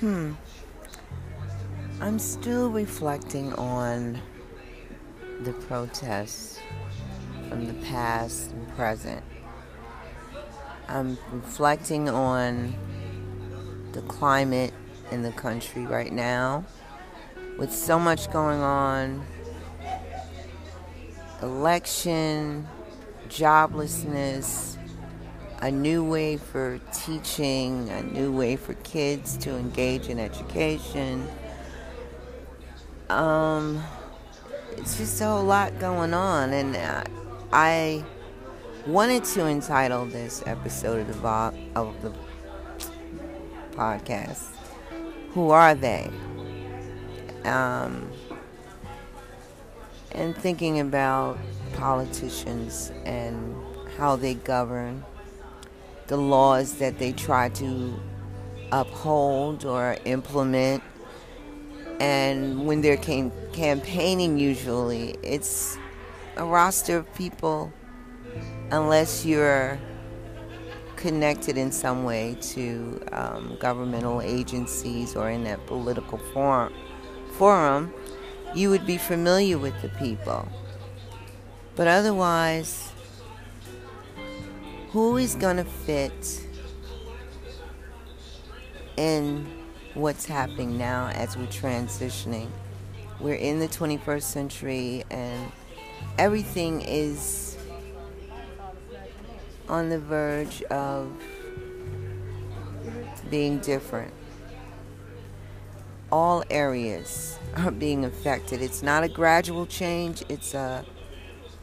Hmm. I'm still reflecting on the protests from the past and present. I'm reflecting on the climate in the country right now with so much going on election, joblessness, a new way for teaching, a new way for kids to engage in education. Um, it's just a whole lot going on, and I wanted to entitle this episode of the, vo- of the podcast, Who Are They? Um, and thinking about politicians and how they govern, the laws that they try to uphold or implement. And when they're cam- campaigning, usually it's a roster of people, unless you're connected in some way to um, governmental agencies or in that political forum, forum, you would be familiar with the people. But otherwise, who is going to fit in what's happening now as we're transitioning? We're in the 21st century and everything is on the verge of being different. All areas are being affected. It's not a gradual change, it's a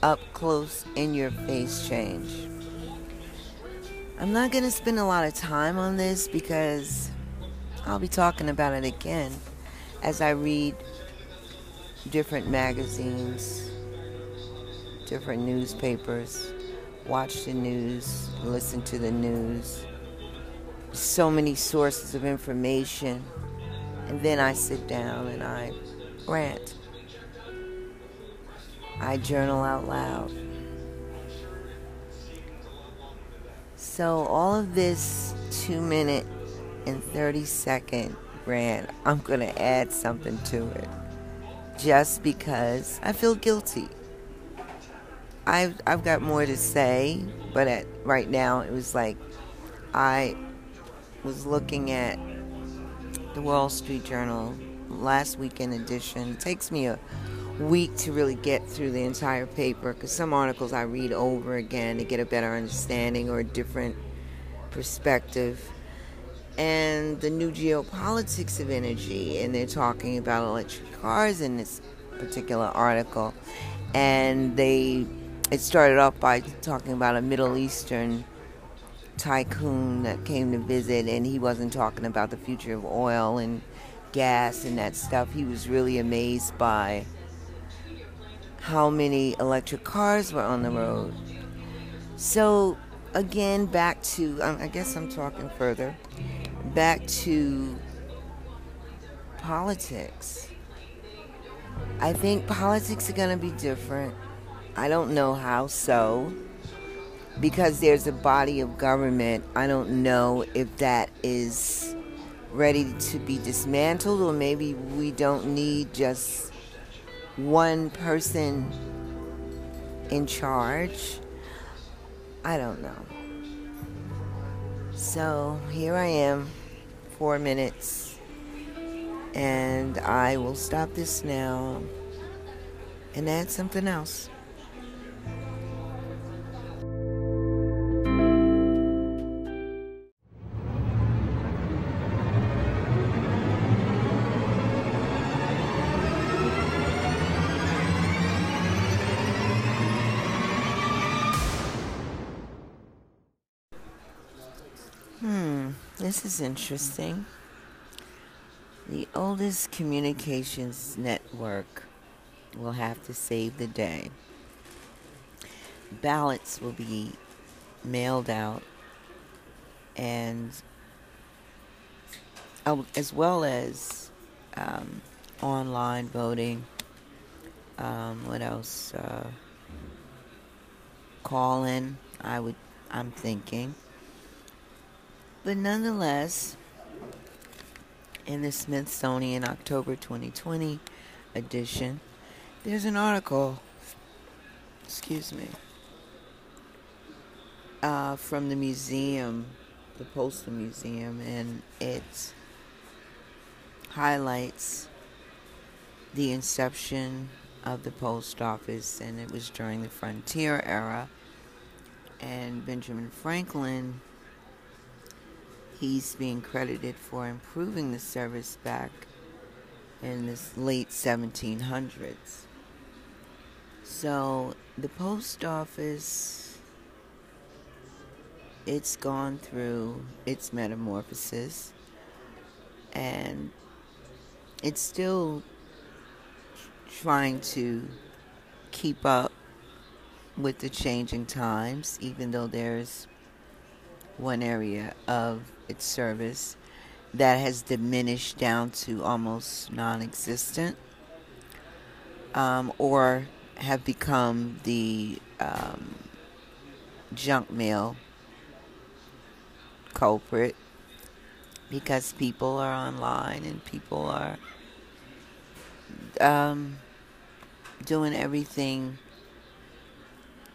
up close in your face change. I'm not going to spend a lot of time on this because I'll be talking about it again as I read different magazines, different newspapers, watch the news, listen to the news. So many sources of information. And then I sit down and I rant. I journal out loud. So, all of this two minute and 30 second rant, I'm going to add something to it just because I feel guilty. I've, I've got more to say, but at, right now it was like I was looking at the Wall Street Journal last weekend edition. It takes me a week to really get through the entire paper because some articles I read over again to get a better understanding or a different perspective. And the new geopolitics of energy, and they're talking about electric cars in this particular article. And they, it started off by talking about a Middle Eastern tycoon that came to visit, and he wasn't talking about the future of oil and gas and that stuff. He was really amazed by how many electric cars were on the road. So, again, back to, um, I guess I'm talking further, back to politics. I think politics are going to be different. I don't know how so. Because there's a body of government, I don't know if that is ready to be dismantled or maybe we don't need just one person in charge. I don't know. So here I am, four minutes, and I will stop this now and add something else. This is interesting. The oldest communications network will have to save the day. Ballots will be mailed out, and oh, as well as um, online voting. Um, what else? Uh, call in. I would. I'm thinking. But nonetheless, in the Smithsonian October 2020 edition, there's an article, excuse me, uh, from the museum, the Postal Museum, and it highlights the inception of the post office, and it was during the frontier era. And Benjamin Franklin, he's being credited for improving the service back in the late 1700s. So the post office, it's gone through its metamorphosis, and it's still trying to keep up with the changing times, even though there's one area of its service that has diminished down to almost non existent um, or have become the um, junk mail culprit because people are online and people are um, doing everything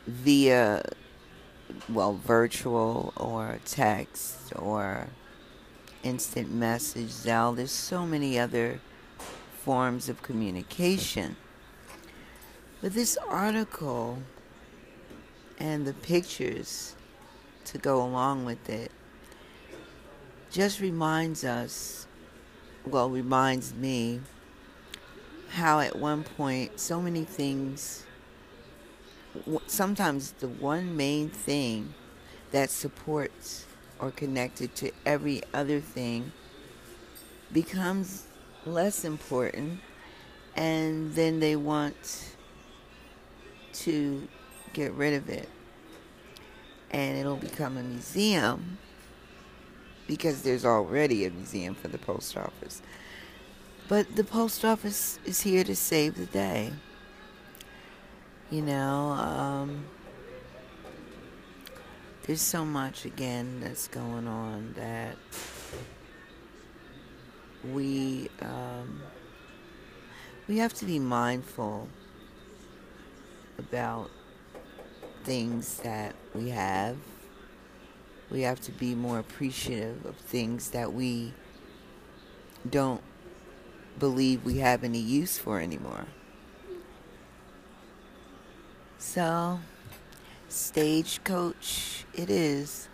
via, well, virtual or text or instant message, Zelle. There's so many other forms of communication. But this article and the pictures to go along with it just reminds us, well, reminds me how at one point so many things sometimes the one main thing that supports or connected to every other thing becomes less important and then they want to get rid of it and it'll become a museum because there's already a museum for the post office but the post office is here to save the day. You know, um, there's so much again that's going on that we um, we have to be mindful about things that we have. We have to be more appreciative of things that we don't believe we have any use for anymore. So, stagecoach it is.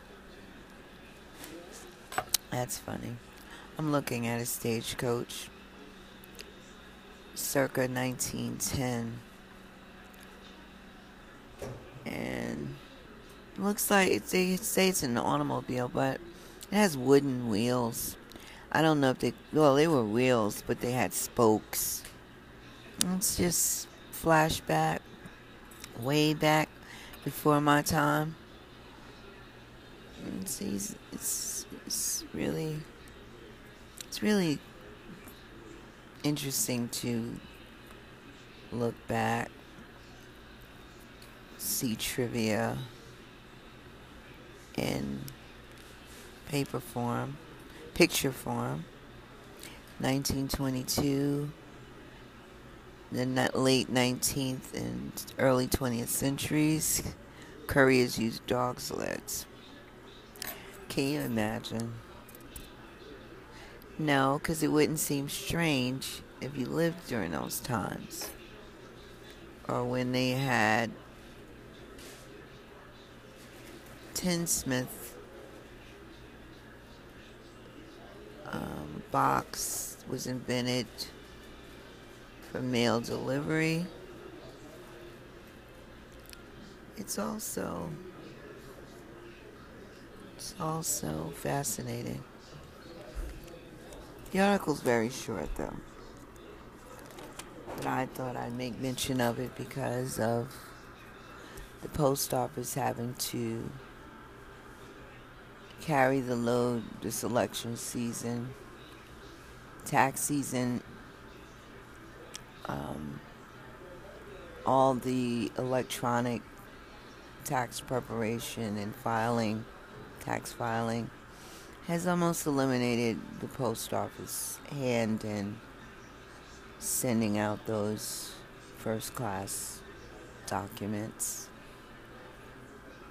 That's funny. I'm looking at a stagecoach circa 1910. And looks like they say it's an automobile, but it has wooden wheels. I don't know if they, well, they were wheels, but they had spokes. It's just flashback, way back before my time. It's, it's, it's really, it's really interesting to look back, see trivia in paper form picture form. 1922, the late 19th and early 20th centuries, couriers used dog sleds. Can you imagine? No, because it wouldn't seem strange if you lived during those times. Or when they had tinsmith um, box was invented for mail delivery. It's also it's also fascinating. The article's very short though. But I thought I'd make mention of it because of the post office having to carry the load this election season, tax season, um, all the electronic tax preparation and filing, tax filing, has almost eliminated the post office hand in sending out those first class documents.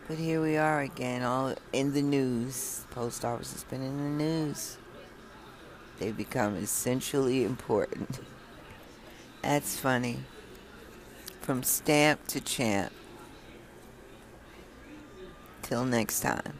But here we are again, all in the news. Post office has been in the news. They become essentially important. That's funny. From stamp to champ. Till next time.